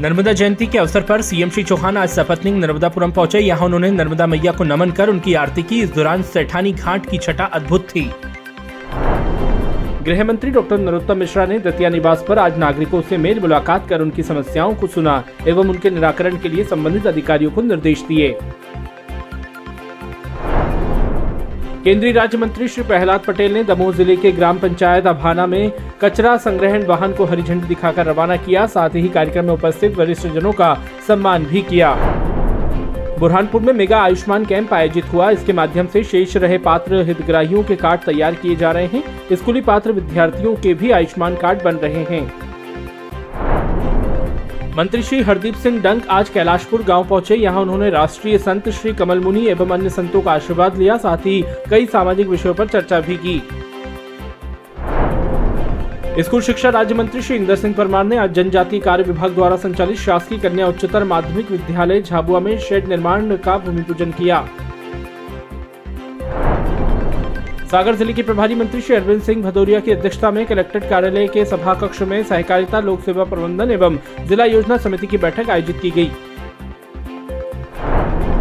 नर्मदा जयंती के अवसर पर सीएम श्री चौहान आज सपत्निक नर्मदापुरम पहुँचे। यहाँ उन्होंने नर्मदा मैया को नमन कर उनकी आरती की। इस दौरान सेठानी घाट की छटा अद्भुत थी। गृह मंत्री डॉक्टर नरोत्तम मिश्रा ने दतिया निवास पर आज नागरिकों से मेल मुलाकात कर उनकी समस्याओं को सुना एवं उनके निराकरण के लिए संबंधित अधिकारियों को निर्देश दिए। केंद्रीय राज्य मंत्री श्री प्रहलाद पटेल ने दमोह ज़िले के ग्राम पंचायत अभाना में कचरा संग्रहण वाहन को हरी झंडी दिखाकर रवाना किया। साथ ही कार्यक्रम में उपस्थित वरिष्ठ जनों का सम्मान भी किया। बुरहानपुर में मेगा आयुष्मान कैंप आयोजित हुआ। इसके माध्यम से शेष रहे पात्र हितग्राहियों के कार्ड तैयार किए जा रहे हैं। स्कूली पात्र विद्यार्थियों के भी आयुष्मान कार्ड बन रहे हैं। मंत्री श्री हरदीप सिंह डंक आज कैलाशपुर गाँव पहुँचे। यहाँ उन्होंने राष्ट्रीय संत श्री कमल मुनि एवं अन्य संतों का आशीर्वाद लिया, साथ ही कई सामाजिक विषयों पर चर्चा भी की। स्कूल शिक्षा राज्य मंत्री श्री इंदर सिंह परमार ने आज जनजातीय कार्य विभाग द्वारा संचालित शासकीय कन्या उच्चतर माध्यमिक विद्यालय झाबुआ में शेड निर्माण का भूमि पूजन किया। सागर ज़िले के प्रभारी मंत्री श्री अरविंद सिंह भदौरिया की अध्यक्षता में कलेक्ट्रेट कार्यालय के सभा कक्ष में सहकारिता लोक सेवा प्रबंधन एवं जिला योजना समिति की बैठक आयोजित की गई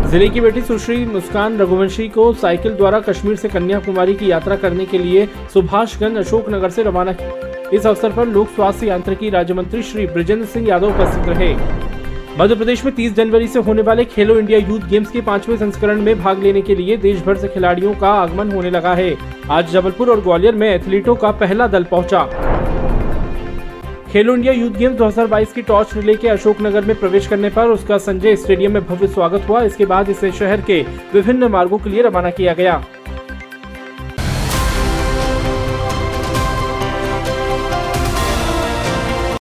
ज़िले की बेटी सुश्री मुस्कान रघुवंशी को साइकिल द्वारा कश्मीर से कन्याकुमारी की यात्रा करने के लिए सुभाषगंज अशोकनगर से रवाना इस अवसर पर लोक स्वास्थ्य यांत्रिकी राज्य मंत्री श्री ब्रजेंद्र सिंह यादव उपस्थित रहे। मध्य प्रदेश में 30 जनवरी से होने वाले खेलो इंडिया यूथ गेम्स के पाँचवें संस्करण में भाग लेने के लिए देश भर से खिलाड़ियों का आगमन होने लगा है। आज जबलपुर और ग्वालियर में एथलीटों का पहला दल पहुँचा। खेलो इंडिया यूथ गेम्स 2022 की टॉर्च रिले के अशोकनगर में प्रवेश करने पर उसका संजय स्टेडियम में भव्य स्वागत हुआ। इसके बाद इसे शहर के विभिन्न मार्गों के लिए रवाना किया गया।